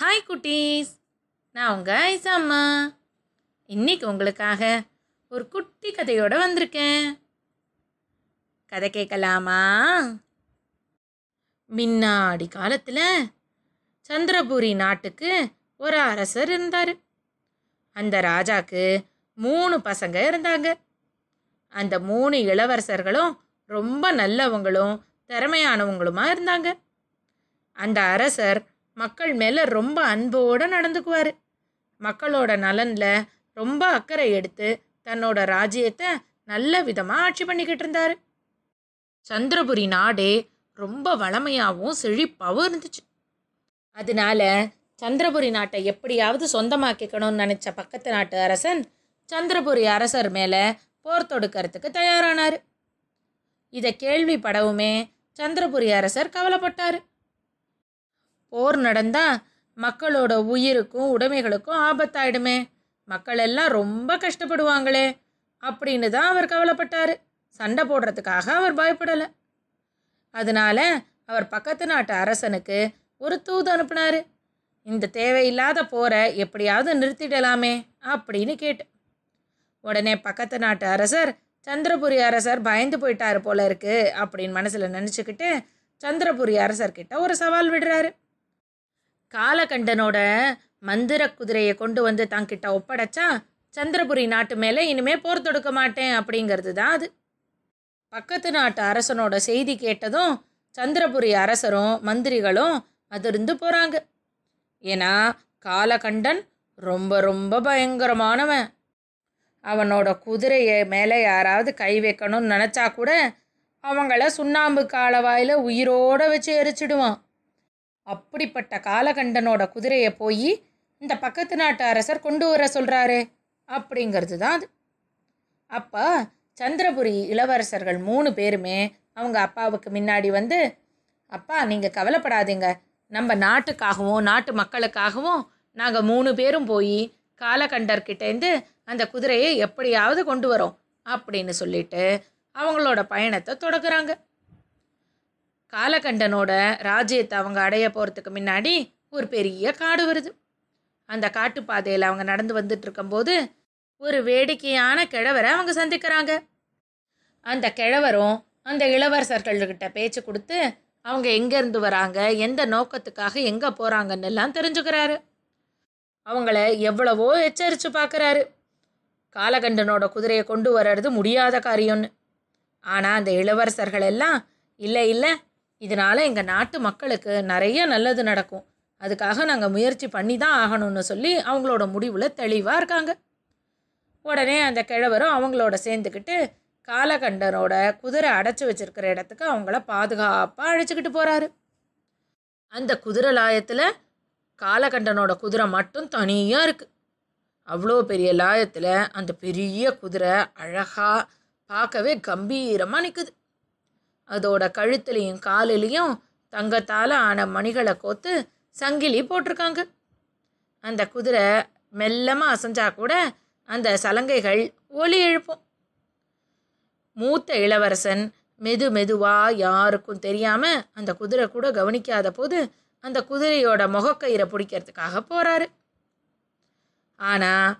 Hi குட்டீஸ். நான் உங்கள் ஐசா அம்மா. இன்னைக்கு உங்களுக்காக ஒரு குட்டி கதையோட வந்திருக்கேன். கதை கேட்கலாமா? முன்னாடி காலத்தில் சந்திரபுரி நாட்டுக்கு ஒரு அரசர் இருந்தார். அந்த ராஜாக்கு மூணு பசங்க இருந்தாங்க. அந்த மூணு இளவரசர்களும் ரொம்ப நல்லவங்களும் திறமையானவங்களுமா இருந்தாங்க. அந்த அரசர் மக்கள் மேலே ரொம்ப அன்போடு நடந்துக்குவார். மக்களோட நலனில் ரொம்ப அக்கறை எடுத்து தன்னோட ராஜ்யத்தை நல்ல விதமாக ஆட்சி பண்ணிக்கிட்டு இருந்தார். சந்திரபுரி நாடே ரொம்ப வளமையாகவும் செழிப்பாகவும் இருந்துச்சு. அதனால சந்திரபுரி நாட்டை எப்படியாவது சொந்தமாக்கிக்கணும்னு நினச்ச பக்கத்து நாட்டு அரசன் சந்திரபுரி அரசர் மேலே போர் தொடுக்கிறதுக்கு தயாரானார். இதை கேள்விப்படவுமே சந்திரபுரி அரசர் கவலைப்பட்டார். போர் நடந்தா மக்களோட உயிருக்கும் உடைமைகளுக்கும் ஆபத்தாயிடுமே. மக்கள் எல்லாம் ரொம்ப கஷ்டப்படுவாங்களே. அப்படின்னு தான் அவர் கவலைப்பட்டார். சண்டை போடுறதுக்காக அவர் பயப்படலை. அதனால அவர் பக்கத்து நாட்டு அரசனுக்கு ஒரு தூது அனுப்புனார். இந்த தேவையில்லாத போரை எப்படியாவது நிறுத்திடலாமே அப்படின்னு கேட்டு. உடனே பக்கத்து நாட்டு அரசர் சந்திரபுரி அரசர் பயந்து போயிட்டாரு போல இருக்கு அப்படின்னு மனசில் நினச்சிக்கிட்டு சந்திரபுரி அரசர்கிட்ட ஒரு சவால் விடுறாரு. காலகண்டனோட மந்திர குதிரையை கொண்டு வந்து தங்கிட்ட ஒப்படைச்சா சந்திரபுரி நாட்டு மேலே இனிமே போர் தொடுக்க மாட்டேன் அப்படிங்கிறது தான் அது. பக்கத்து நாட்டு அரசனோட செய்தி கேட்டதும் சந்திரபுரி அரசரும் மந்திரிகளும் அதிர்ந்து போகிறாங்க ஏன்னா காலகண்டன் ரொம்ப ரொம்ப பயங்கரமானவன். அவனோட குதிரையை மேலே யாராவது கை வைக்கணும்னு நினச்சா கூட அவங்கள சுண்ணாம்பு காலவாயில் உயிரோடு வச்சு எரிச்சிடுவான். அப்படிப்பட்ட காலகண்டனோட குதிரையை போய் இந்த பக்கத்து நாட்டு அரசர் கொண்டு வர சொல்கிறாரு அப்படிங்கிறது தான் அது. அப்போ சந்திரபுரி இளவரசர்கள் மூணு பேருமே அவங்க அப்பாவுக்கு முன்னாடி வந்து அப்பா நீங்கள் கவலைப்படாதீங்க. நம்ம நாட்டுக்காகவும் நாட்டு மக்களுக்காகவும் நாங்கள் மூணு பேரும் போய் காலகண்டர்கிட்டேருந்து அந்த குதிரையை எப்படியாவது கொண்டு வரோம் அப்படின்னு சொல்லிட்டு அவங்களோட பயணத்தை தொடங்குறாங்க. காலகண்டனோட ராஜ்யத்தை அவங்க அடைய போகிறதுக்கு முன்னாடி ஒரு பெரிய காடு வருது. அந்த காட்டுப்பாதையில் அவங்க நடந்து வந்துட்டு இருக்கும்போது ஒரு வேடிக்கையான கிழவரை அவங்க சந்திக்கிறாங்க. அந்த கிழவரும் அந்த இளவரசர்கள்கிட்ட பேச்சு கொடுத்து அவங்க எங்கேருந்து வராங்க எந்த நோக்கத்துக்காக எங்கே போகிறாங்கன்னு எல்லாம் தெரிஞ்சுக்கிறாரு. அவங்கள எவ்வளவோ எச்சரித்து பார்க்குறாரு காலகண்டனோட குதிரையை கொண்டு வர்றது முடியாத காரியம்னு. ஆனால் அந்த இளவரசர்கள் எல்லாம் இல்லை இல்லை இதனால் எங்கள் நாட்டு மக்களுக்கு நிறைய நல்லது நடக்கும். அதுக்காக நாங்கள் முயற்சி பண்ணி தான் ஆகணும்னு சொல்லி அவங்களோட முடிவில் தெளிவாக இருக்காங்க. உடனே அந்த கிழவரும் அவங்களோட சேர்ந்துக்கிட்டு காலகண்டனோட குதிரை அடைச்சி வச்சிருக்கிற இடத்துக்கு அவங்கள பாதுகாப்பாக அழைச்சிக்கிட்டு போகிறாரு அந்த குதிரை லாயத்தில் காலகண்டனோட குதிரை மட்டும் தனியாக இருக்குது அவ்வளோ பெரிய லாயத்தில் அந்த பெரிய குதிரை அழகாக பார்க்கவே கம்பீரமாக நிற்குது அதோட கழுத்துலேயும் காலிலையும் தங்கத்தால் ஆன மணிகளை கோத்து சங்கிலி போட்டிருக்காங்க. அந்த குதிரை மெல்லமாக அசைஞ்சா கூட அந்த சலங்கைகள் ஒலி எழுப்பும். மூத்த இளவரசன் மெது மெதுவாக யாருக்கும் தெரியாமல் அந்த குதிரை கூட கவனிக்காத போது அந்த குதிரையோட முகக்கயிறை பிடிக்கிறதுக்காக போகிறாரு ஆனால்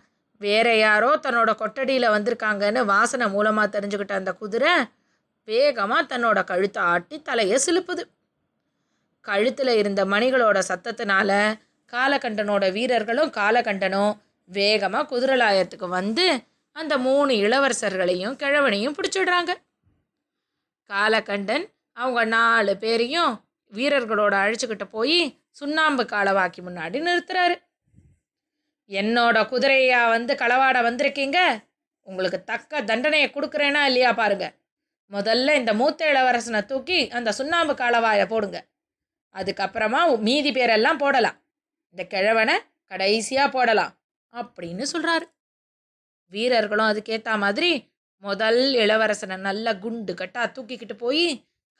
வேற யாரோ தன்னோட கொட்டடியில் வந்திருக்காங்கன்னு வாசனை மூலமாக தெரிஞ்சுக்கிட்ட அந்த குதிரை வேகமாக தன்னோட கழுத்தை ஆட்டி தலையை சிலுப்புது. கழுத்தில் இருந்த மணிகளோட சத்தத்தினால காலகண்டனோட வீரர்களும் காலகண்டனும் வேகமாக குதிரலாயத்துக்கு வந்து அந்த மூணு இளவரசர்களையும் கிழவனையும் பிடிச்சிடுறாங்க. காலகண்டன் அவங்க நாலு பேரையும் வீரர்களோட அழைச்சிக்கிட்டு போய் சுண்ணாம்பு காலவாக்கி முன்னாடி நிறுத்துறாரு. என்னோட குதிரையா வந்து களவாட வந்திருக்கீங்க? உங்களுக்கு தக்க தண்டனையை கொடுக்குறேனா இல்லையா பாருங்கள் முதல்ல இந்த மூத்த இளவரசனை தூக்கி அந்த சுண்ணாம்பு காலவாயை போடுங்க. அதுக்கப்புறமா மீதி பேரெல்லாம் போடலாம். இந்த கிழவனை கடைசியாக போடலாம் அப்படின்னு சொல்கிறாரு வீரர்களும் அதுக்கேற்ற மாதிரி முதல் இளவரசனை நல்ல குண்டு கட்டா தூக்கிக்கிட்டு போய்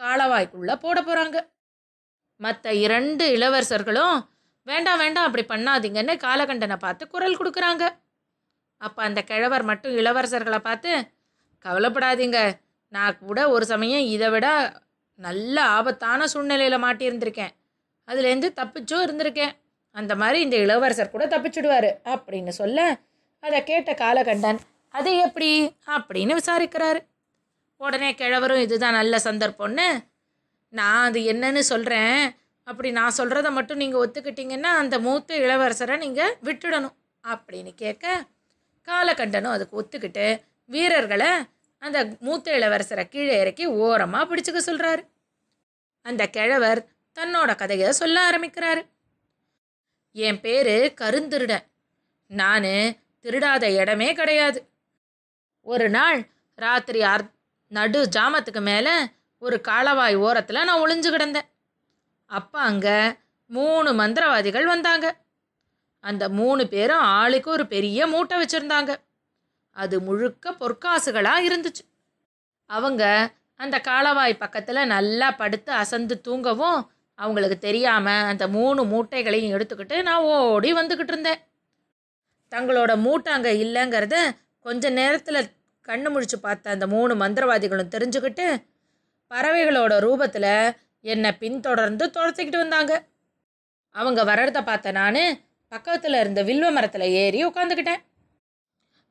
காலவாய்க்குள்ளே போட போகிறாங்க மற்ற இரண்டு இளவரசர்களும் வேண்டாம் வேண்டாம் அப்படி பண்ணாதீங்கன்னு காலகண்டனை பார்த்து குரல் கொடுக்குறாங்க. அப்போ அந்த கிழவர் மட்டும் இளவரசர்களை பார்த்து கவலைப்படாதீங்க. நான் கூட ஒரு சமயம் இதை விட நல்ல ஆபத்தான சூழ்நிலையில் மாட்டியிருந்திருக்கேன். அதுலேருந்து தப்பிச்சும் இருந்திருக்கேன். அந்த மாதிரி இந்த இளவரசர் கூட தப்பிச்சுடுவார் அப்படின்னு சொல்ல அதை கேட்ட காலகண்டன் அது எப்படி? அப்படின்னு விசாரிக்கிறாரு. உடனே கிழவரும் இதுதான் நல்ல சந்தர்ப்பம்னு நான் அது என்னன்னு சொல்கிறேன் அப்படி நான் சொல்கிறத மட்டும் நீங்கள் ஒத்துக்கிட்டிங்கன்னா அந்த மூத்த இளவரசரை நீங்கள் விட்டுடணும். அப்படின்னு கேட்க காலகண்டனும் அதுக்கு ஒத்துக்கிட்டு வீரர்களை அந்த மூத்த இளவரசரை கீழே இறக்கி ஓரமாக பிடிச்சுக்க சொல்கிறாரு அந்த கிழவர் தன்னோட கதையை சொல்ல ஆரம்பிக்கிறாரு. என் பேர் கருந்திருடன். நான் திருடாத இடமே கிடையாது. ஒரு நாள் ராத்திரி அர் நடு ஜாமத்துக்கு மேலே ஒரு காலவாய் ஓரத்தில் நான் ஒளிஞ்சு கிடந்தேன். அப்போ அங்கே மூணு மந்திரவாதிகள் வந்தாங்க. அந்த மூணு பேரும் ஆளுக்கு ஒரு பெரிய மூட்டை வச்சுருந்தாங்க. அது முழுக்க பொற்காசுகளாக இருந்துச்சு. அவங்க அந்த காலவாய் பக்கத்தில் நல்லா படுத்து அசந்து தூங்கவும் அவங்களுக்கு தெரியாமல் அந்த மூணு மூட்டைகளையும் எடுத்துக்கிட்டு நான் ஓடி வந்துக்கிட்டு இருந்தேன். தங்களோட மூட்டை அங்கே இல்லைங்கிறத கொஞ்ச நேரத்தில் கண்ணு முழிச்சு பார்த்த அந்த மூணு மந்திரவாதிகளும் தெரிஞ்சுக்கிட்டு பறவைகளோட ரூபத்தில் என்னை பின்தொடர்ந்து துரத்திக்கிட்டு வந்தாங்க. அவங்க வர்றதை பார்த்த நான் பக்கத்தில் இருந்த வில்வ மரத்தில் ஏறி உட்காந்துக்கிட்டேன்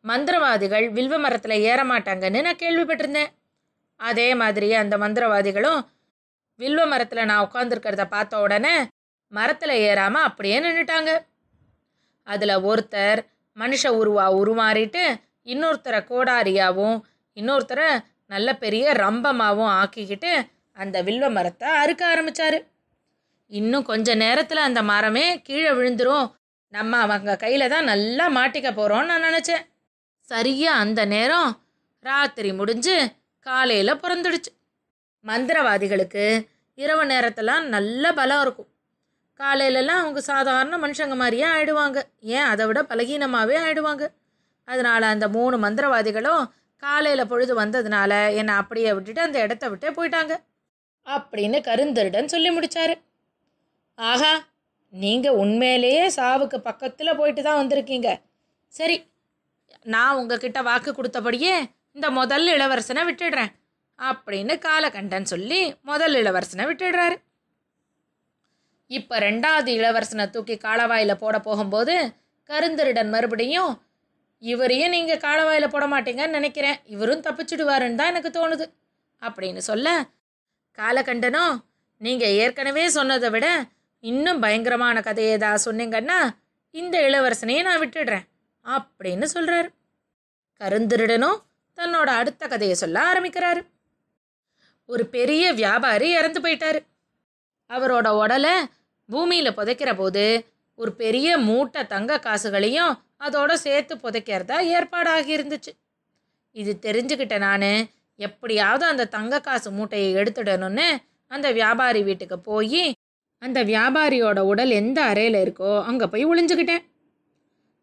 மந்திரவாதிகள் வில்வ மரத்தில் ஏற மாட்டாங்கன்னு நான் கேள்விப்பட்டிருந்தேன். அதே மாதிரி அந்த மந்திரவாதிகளும் வில்வ மரத்தில் நான் உட்காந்துருக்கிறத பார்த்த உடனே மரத்தில் ஏறாமல் அப்படியே நின்றுட்டாங்க அதில் ஒருத்தர் மனுஷ உருவா உருமாறிட்டு இன்னொருத்தரை கோடாரியாகவும் இன்னொருத்தரை நல்ல பெரிய ரம்பமாகவும் ஆக்கிக்கிட்டு அந்த வில்வ மரத்தை அறுக்க ஆரம்பித்தார் இன்னும் கொஞ்ச நேரத்தில் அந்த மரமே கீழே விழுந்துரும். நம்ம அவங்க கையில் தான் நல்லா மாட்டிக்க போகிறோம்னு நான் நினச்சேன். சரியாக அந்த நேரம்? ராத்திரி முடிஞ்சு காலையில் பிறந்துடுச்சு. மந்திரவாதிகளுக்கு இரவு நேரத்தெல்லாம் நல்ல பலம் இருக்கும். காலையிலலாம் அவங்க சாதாரண மனுஷங்க மாதிரியே ஆயிடுவாங்க. ஏன்? அதை விட பலகீனமாகவே ஆயிடுவாங்க. அதனால் அந்த மூணு மந்திரவாதிகளும் காலையில் பொழுது வந்ததுனால என்னை அப்படியே விட்டுட்டு அந்த இடத்த விட்டே போயிட்டாங்க. அப்படின்னு கருந்தருடன் சொல்லி முடிச்சாரு. ஆஹா நீங்கள் உண்மையிலேயே சாவுக்கு பக்கத்தில் போயிட்டு தான் வந்திருக்கீங்க. சரி நான் உங்ககிட்ட வாக்கு கொடுத்தபடியே இந்த முதல் இளவரசனை விட்டுடுறேன் அப்படின்னு காலகண்டன் சொல்லி முதல் இளவரசனை விட்டுடுறாரு. இப்போ ரெண்டாவது இளவரசனை தூக்கி காலவாயில் போட போகும்போது கருந்தருடன் மறுபடியும் இவரையும் நீங்கள் காலவாயில் போட மாட்டீங்கன்னு நினைக்கிறேன். இவரும் தப்பிச்சுடுவாருன்னு தான் எனக்கு தோணுது. அப்படின்னு சொல்ல காலகண்டனும் நீங்கள் ஏற்கனவே சொன்னதை விட இன்னும் பயங்கரமான கதையை ஏதாவது சொன்னீங்கன்னா இந்த இளவரசனையும் நான் விட்டுடுறேன். அப்படின்னு சொல்கிறார் கருந்திருடனும் தன்னோட அடுத்த கதையை சொல்ல ஆரம்பிக்கிறாரு. ஒரு பெரிய வியாபாரி இறந்து போயிட்டாரு. அவரோட உடலை பூமியில் புதைக்கிற போது ஒரு பெரிய மூட்டை தங்க காசுகளையும் அதோட சேர்த்து புதைக்கிறதா ஏற்பாடாகி இருந்துச்சு. இது தெரிஞ்சுக்கிட்ட நான் எப்படியாவது அந்த தங்க காசு மூட்டையை எடுத்துடணும்னு அந்த வியாபாரி வீட்டுக்கு போய் அந்த வியாபாரியோட உடல் எந்த அறையில் இருக்கோ அங்கே போய் ஒளிஞ்சுக்கிட்டேன்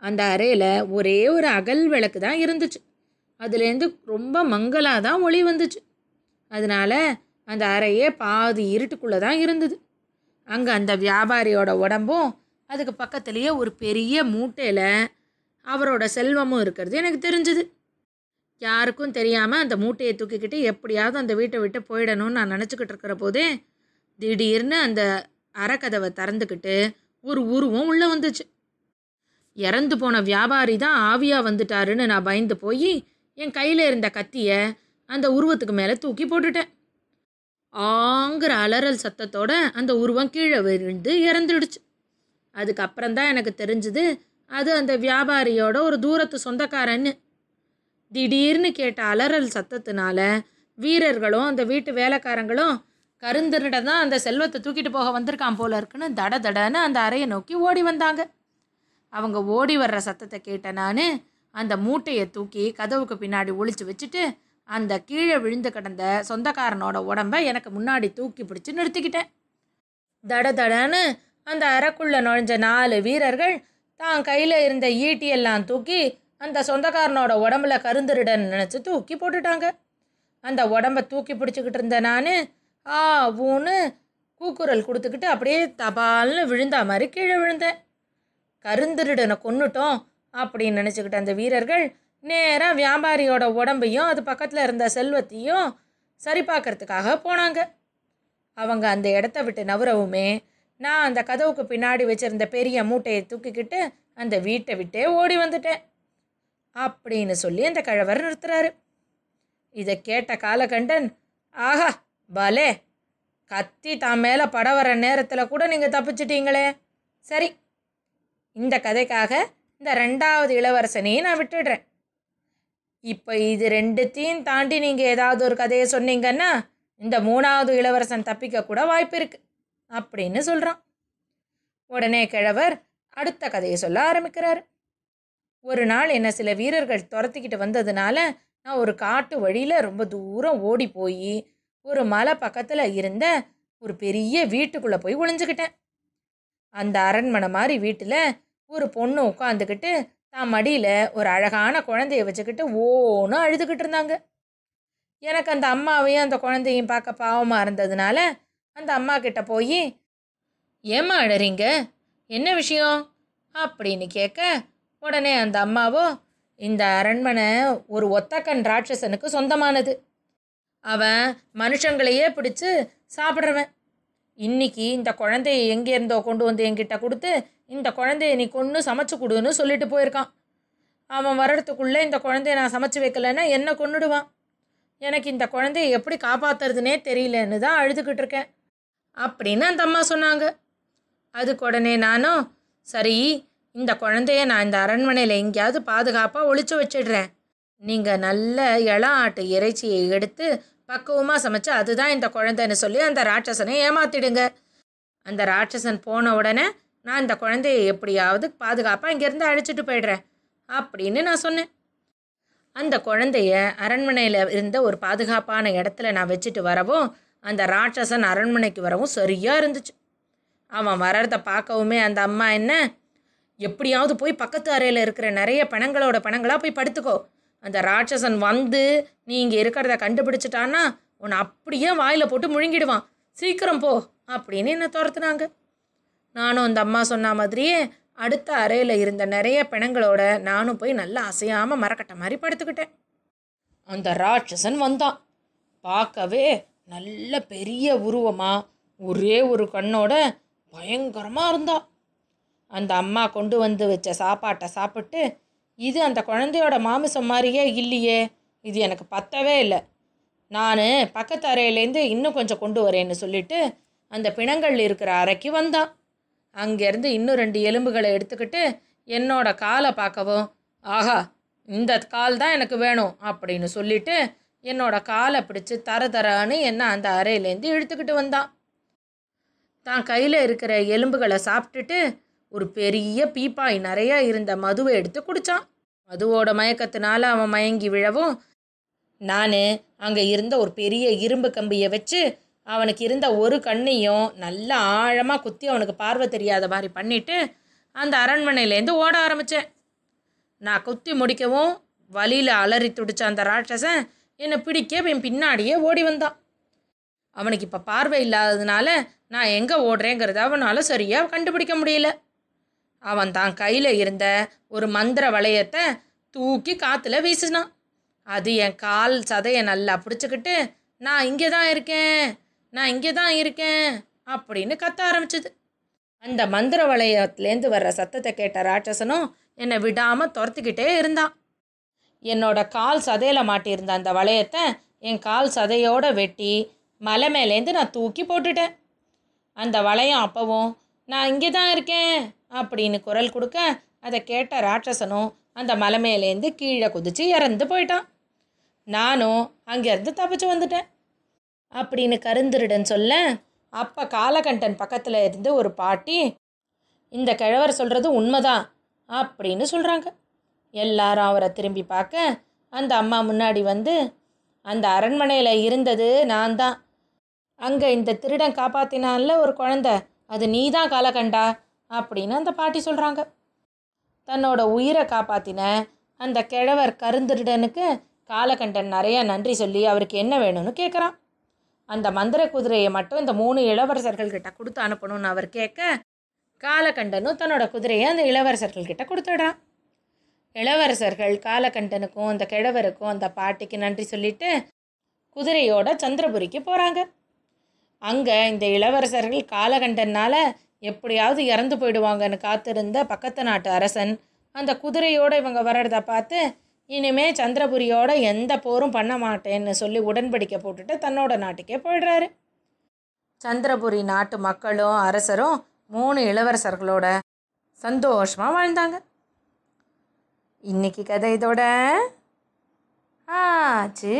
அந்த அறையில் ஒரே ஒரு அகல் விளக்கு தான் இருந்துச்சு. அதுலேருந்து ரொம்ப மங்கலாக தான் ஒளி வந்துச்சு. அதனால அந்த அறையே பாதி இருட்டுக்குள்ளே தான் இருந்தது. அங்கே அந்த வியாபாரியோட உடம்பும் அதுக்கு பக்கத்துலேயே ஒரு பெரிய மூட்டையில் அவரோட செல்வமும் இருக்கிறது எனக்கு தெரிஞ்சுது. யாருக்கும் தெரியாமல் அந்த மூட்டையை தூக்கிக்கிட்டு எப்படியாவது அந்த வீட்டை விட்டு போயிடணும்னு நான் நினச்சிக்கிட்டு இருக்கிற போதே திடீர்னு அந்த அறக்கதவை திறந்துக்கிட்டு ஒரு உருவம் உள்ளே வந்துச்சு. இறந்து போன வியாபாரி தான் ஆவியாக வந்துட்டாருன்னு நான் பயந்து போய் என் கையில் இருந்த கத்தியை அந்த உருவத்துக்கு மேலே தூக்கி போட்டுட்டேன். ஆங்கிற அலறல் சத்தத்தோட அந்த உருவம் கீழே விழுந்து இறந்துடுச்சு. அதுக்கப்புறம் தான் எனக்கு தெரிஞ்சுது அது அந்த வியாபாரியோட ஒரு தூரத்து சொந்தக்காரன்னு. திடீர்னு கேட்ட அலறல் சத்தத்தினால வீரர்களும் அந்த வீட்டு வேலைக்காரங்களும் கருந்திருட தான் அந்த செல்வத்தை தூக்கிட்டு போக வந்திருக்கான் போல இருக்குன்னு தட தடன்னு அந்த அறையை நோக்கி ஓடி வந்தாங்க. அவங்க ஓடி வர்ற சத்தத்தை கேட்ட நான் அந்த மூட்டையை தூக்கி கதவுக்கு பின்னாடி ஒழிச்சு வச்சுட்டு அந்த கீழே விழுந்து கிடந்த சொந்தக்காரனோட உடம்ப எனக்கு முன்னாடி தூக்கி பிடிச்சி நிறுத்திக்கிட்டேன். தட தடன்னு அந்த அறக்குள்ள நுழைஞ்ச நாலு வீரர்கள் தான் கையில் இருந்த ஈட்டியெல்லாம் தூக்கி அந்த சொந்தக்காரனோட உடம்புல கருந்துருடன் நினச்சி தூக்கி போட்டுட்டாங்க. அந்த உடம்ப தூக்கி பிடிச்சிக்கிட்டு இருந்த நான் ஆ ஊன்னு கூக்குரல் கொடுத்துக்கிட்டு அப்படியே தபால்னு விழுந்தா மாதிரி கீழே விழுந்தேன். கருந்திருடனை கொன்னுட்டோம் அப்படின்னு நினச்சிக்கிட்ட அந்த வீரர்கள் நேராக வியாபாரியோட உடம்பையும் அது பக்கத்தில் இருந்த செல்வத்தையும் சரி பார்க்கறதுக்காக போனாங்க. அவங்க அந்த இடத்த விட்டு நவரவுமே நான் அந்த கதவுக்கு பின்னாடி வச்சுருந்த பெரிய மூட்டையை தூக்கிக்கிட்டு அந்த வீட்டை விட்டே ஓடி வந்துட்டேன் அப்படின்னு சொல்லி அந்த கிழவர் நிறுத்துறாரு. இதை கேட்ட காலகண்டன் ஆஹா பலே கத்தி தான் மேலே பட வர நேரத்தில் கூட நீங்கள் தப்பிச்சிட்டீங்களே. சரி இந்த கதைக்காக இந்த ரெண்டாவது இளவரசனையும் நான் விட்டுடுறேன். இப்போ இது ரெண்டுத்தையும் தாண்டி நீங்கள் ஏதாவது ஒரு கதையை சொன்னீங்கன்னா இந்த மூணாவது இளவரசன் தப்பிக்க கூட வாய்ப்பு இருக்கு அப்படின்னு சொல்கிறான் உடனே கிழவர் அடுத்த கதையை சொல்ல ஆரம்பிக்கிறார். ஒரு நாள் என்னை சில வீரர்கள் துரத்திக்கிட்டு வந்ததுனால நான் ஒரு காட்டு வழியில் ரொம்ப தூரம் ஓடி போய் ஒரு மலை பக்கத்தில் இருந்த ஒரு பெரிய வீட்டுக்குள்ளே போய் ஒளிஞ்சுக்கிட்டேன். அந்த அரண்மனை மாதிரி வீட்டில் ஒரு பொண்ணு உட்காந்துக்கிட்டு தான் மடியில் ஒரு அழகான குழந்தைய வச்சுக்கிட்டு ஓன்னு அழுதுகிட்டு இருந்தாங்க. எனக்கு அந்த அம்மாவையும் அந்த குழந்தையும் பார்க்க பாவமாக இருந்ததுனால அந்த அம்மா கிட்ட போய் ஏம்மா அழறீங்க? என்ன விஷயம்? அப்படின்னு கேட்க உடனே அந்த அம்மாவோ இந்த அரண்மனை ஒரு ஒத்தக்கன் ராட்சசனுக்கு சொந்தமானது. அவன் மனுஷங்களையே பிடிச்சு சாப்பிட்றவன். இன்னைக்கு இந்த குழந்தைய எங்கேருந்தோ கொண்டு வந்து என்கிட்ட கொடுத்து இந்த குழந்தைய நீ கொன்று சமைச்சு கொடுன்னு சொல்லிட்டு போயிருக்கான். அவன் வர்றதுக்குள்ளே இந்த குழந்தைய நான் சமைச்சு வைக்கலைன்னா என்ன கொன்னுடுவான். எனக்கு இந்த குழந்தைய எப்படி காப்பாத்துறதுனே தெரியலன்னு தான் அழுதுகிட்டு இருக்கேன். அப்படின்னு அந்த அம்மா சொன்னாங்க. அதுக்கு உடனே நானும் சரி இந்த குழந்தைய நான் இந்த அரண்மனையில் எங்கேயாவது பாதுகாப்பாக ஒழிச்சு வச்சிடுறேன். நீங்கள் நல்ல இளம் ஆட்டு இறைச்சியை எடுத்து பக்குவமாக சமைச்சு அதுதான் இந்த குழந்தைன்னு சொல்லி அந்த ராட்சசனை ஏமாத்திடுங்க. அந்த ராட்சசன் போன உடனே நான் இந்த குழந்தைய எப்படியாவது பாதுகாப்பாக இங்கேருந்து அழைச்சிட்டு போயிடுறேன் அப்படின்னு நான் சொன்னேன். அந்த குழந்தைய அரண்மனையில் இருந்த ஒரு பாதுகாப்பான இடத்துல நான் வச்சுட்டு வரவும் அந்த ராட்சசன் அரண்மனைக்கு வரவும் சரியாக இருந்துச்சு. அவன் வர்றதை பார்க்கவுமே அந்த அம்மா என்ன எப்படியாவது போய் பக்கத்து அறையில் இருக்கிற நிறைய பணங்களோட பணங்களாக போய் படுத்துக்கோ. அந்த ராட்சசன் வந்து நீ இங்கே இருக்கிறத கண்டுபிடிச்சிட்டான்னா உன்னை அப்படியே வாயில் போட்டு முழுங்கிடுவான். சீக்கிரம் போ அப்படின்னு என்னை துரத்துனாங்க. நானும் அந்த அம்மா சொன்ன மாதிரியே அடுத்த அறையில் இருந்த நிறைய பிணங்களோட நானும் போய் நல்லா அசையாமல் மரக்கட்டை மாதிரி படுத்துக்கிட்டேன். அந்த ராட்சசன் வந்தான். பார்க்கவே நல்ல பெரிய உருவமாக ஒரே ஒரு கண்ணோட பயங்கரமாக இருந்தா அந்த அம்மா கொண்டு வந்து வச்ச சாப்பாட்டை சாப்பிட்டு இது அந்த குழந்தையோட மாமிசம் மாதிரியே இல்லையே. இது எனக்கு பத்தவே இல்லை. நான் பக்கத்து அறையிலேருந்து இன்னும் கொஞ்சம் கொண்டு வரேன்னு சொல்லிட்டு அந்த பிணங்கள் இருக்கிற அறைக்கு வந்தான். அங்கேருந்து இன்னும் ரெண்டு எலும்புகளை எடுத்துக்கிட்டு என்னோட காலை பார்க்கவும் ஆஹா இந்த கால் தான் எனக்கு வேணும் அப்படின்னு சொல்லிட்டு என்னோட காலை பிடிச்சி தர தரான்னு என்ன அந்த அறையிலேருந்து இழுத்துக்கிட்டு வந்தான். தான் கையில் இருக்கிற எலும்புகளை சாப்பிட்டுட்டு ஒரு பெரிய பீப்பாய் நிறையா இருந்த மதுவை எடுத்து குடித்தான் மதுவோட மயக்கத்தினால அவன் மயங்கி விழவும் நான் அங்கே இருந்த ஒரு பெரிய இரும்பு கம்பியை வச்சு அவனுக்கு இருந்த ஒரு கண்ணையும் நல்லா ஆழமாக குத்தி அவனுக்கு பார்வை தெரியாத மாதிரி பண்ணிவிட்டு அந்த அரண்மனையிலேருந்து ஓட ஆரம்பித்தேன் நான் குத்தி முடிக்கவும் வழியில் அலறி துடிச்ச அந்த ராட்சசன் என்னை பிடிக்க என் பின்னாடியே ஓடி வந்தான். அவனுக்கு இப்போ பார்வை இல்லாததுனால நான் எங்கே ஓடுறேங்கிறத அவனால் சரியாக கண்டுபிடிக்க முடியல. அவன் தான் கையில் இருந்த ஒரு மந்திர வளையத்தை தூக்கி காற்றுல வீசினான். அது என் கால் சதையை நல்லா பிடிச்சிக்கிட்டு நான் இங்கே தான் இருக்கேன் நான் இங்கே தான் இருக்கேன் அப்படின்னு கத்த ஆரம்பிச்சது. அந்த மந்திர வளையத்துலேருந்து வர்ற சத்தத்தை கேட்ட ராட்சசனும் என்னை விடாமல் துரத்துக்கிட்டே இருந்தான். என்னோட கால் சதையில் மாட்டியிருந்த அந்த வளையத்தை என் கால் சதையோடு வெட்டி மலை மேலேருந்து நான் தூக்கி போட்டுட்டேன். அந்த வளையம் அப்பவும் நான் இங்கே தான் இருக்கேன் அப்படின்னு குரல் கொடுக்க அதை கேட்ட ராட்சசனும் அந்த மலை மேலேருந்து கீழே குதிச்சு இறந்து போயிட்டான். நானும் அங்கேருந்து தப்பிச்சு வந்துட்டேன் அப்படின்னு கருந்திருடன் சொல்ல அப்போ காலகண்டன் பக்கத்தில் இருந்து ஒரு பாட்டி இந்த கிழவர் சொல்கிறது உண்மைதான் அப்படின்னு சொல்கிறாங்க எல்லாரும் அவரை திரும்பி பார்க்க அந்த அம்மா முன்னாடி வந்து அந்த அரண்மனையில் இருந்தது நான் தான் அங்கே இந்த திருடன் காப்பாத்தினான்ல ஒரு குழந்த. அது நீ தான் காலகண்டா? அப்படின்னு அந்த பாட்டி சொல்கிறாங்க தன்னோட உயிரை காப்பாத்தின அந்த கிழவர் கருந்திருடனுக்கு காலகண்டன் நிறையா நன்றி சொல்லி அவருக்கு என்ன வேணும்னு கேட்குறான் அந்த மந்திர குதிரையை மட்டும் இந்த மூணு இளவரசர்கள் கிட்ட கொடுத்து அனுப்பணும்னு அவர் கேட்க காலகண்டனும் தன்னோட குதிரையை அந்த இளவரசர்கள் கிட்ட கொடுத்துடுறான். இளவரசர்கள் காலகண்டனுக்கும் அந்த கிழவருக்கும் அந்த பாட்டிக்கு நன்றி சொல்லிட்டு குதிரையோட சந்திரபுரிக்கு போகிறாங்க அங்கே இந்த இளவரசர்கள் காலகண்டனால் எப்படியாவது இறந்து போயிடுவாங்கன்னு காத்திருந்த பக்கத்து நாட்டு அரசன் அந்த குதிரையோடு இவங்க வர்றத பார்த்து இனிமே சந்திரபுரியோட எந்த போரும் பண்ண மாட்டேன்னு சொல்லி உடன்படிக்கை போட்டுட்டு தன்னோட நாட்டுக்கே போயிடுறாரு. சந்திரபுரி நாட்டு மக்களும் அரசரும் மூணு இளவரசர்களோட சந்தோஷமாக வாழ்ந்தாங்க. இன்னைக்கு கதை இதோட ஆச்சு.